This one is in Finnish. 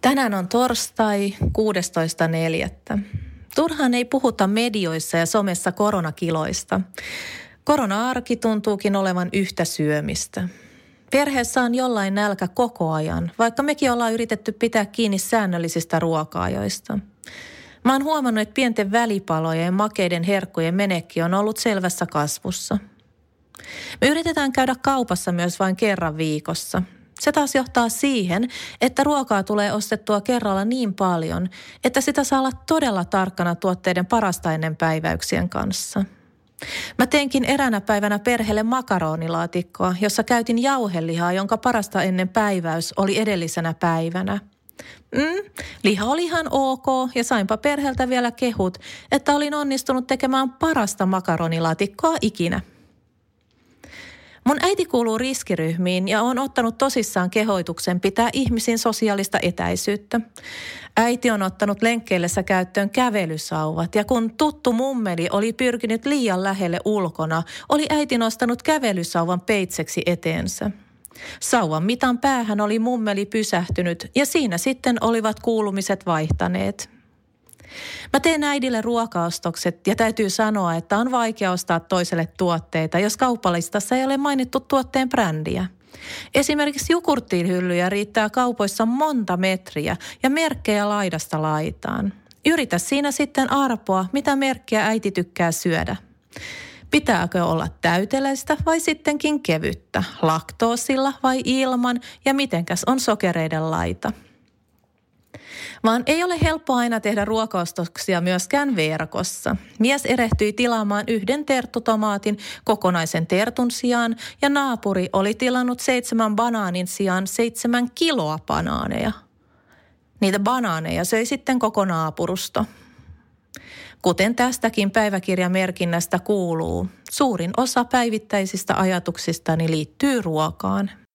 Tänään on torstai 16.4. Turhaan ei puhuta medioissa ja somessa koronakiloista. Korona-arki tuntuukin olevan yhtä syömistä. Perheessä on jollain nälkä koko ajan, vaikka mekin ollaan yritetty pitää kiinni säännöllisistä ruoka-ajoista. Mä oon huomannut, että pienten välipalojen ja makeiden herkkujen menekki on ollut selvässä kasvussa. Me yritetään käydä kaupassa myös vain kerran viikossa, se taas johtaa siihen, että ruokaa tulee ostettua kerralla niin paljon, että sitä saa olla todella tarkkana tuotteiden parasta ennen päiväyksien kanssa. Mä teinkin eränä päivänä perheelle makaronilaatikkoa, jossa käytin jauhelihaa, jonka parasta ennen päiväys oli edellisenä päivänä. Mm, liha oli ihan ok ja sainpa perheeltä vielä kehut, että olin onnistunut tekemään parasta makaronilaatikkoa ikinä. Mun äiti kuuluu riskiryhmiin ja on ottanut tosissaan kehoituksen pitää ihmisiin sosiaalista etäisyyttä. Äiti on ottanut lenkkeillessä käyttöön kävelysauvat ja kun tuttu mummeli oli pyrkinyt liian lähelle ulkona, oli äiti nostanut kävelysauvan peitseksi eteensä. Sauvan mitan päähän oli mummeli pysähtynyt ja siinä sitten olivat kuulumiset vaihtaneet. Mä teen äidille ruokaostokset ja täytyy sanoa, että on vaikea ostaa toiselle tuotteita, jos kaupallistassa ei ole mainittu tuotteen brändiä. Esimerkiksi hyllyjä riittää kaupoissa monta metriä ja merkkejä laidasta laitaan. Yritä siinä sitten arpoa, mitä merkkiä äiti tykkää syödä. Pitääkö olla täyteläistä vai sittenkin kevyttä, laktoosilla vai ilman ja mitenkäs on sokereiden laita – vaan ei ole helppo aina tehdä ruokaostoksia myöskään verkossa. Mies erehtyi tilaamaan yhden terttutomaatin kokonaisen tertun sijaan ja naapuri oli tilannut seitsemän banaanin sijaan seitsemän kiloa banaaneja. Niitä banaaneja söi sitten koko naapurusto. Kuten tästäkin päiväkirjamerkinnästä kuuluu, suurin osa päivittäisistä ajatuksistani liittyy ruokaan –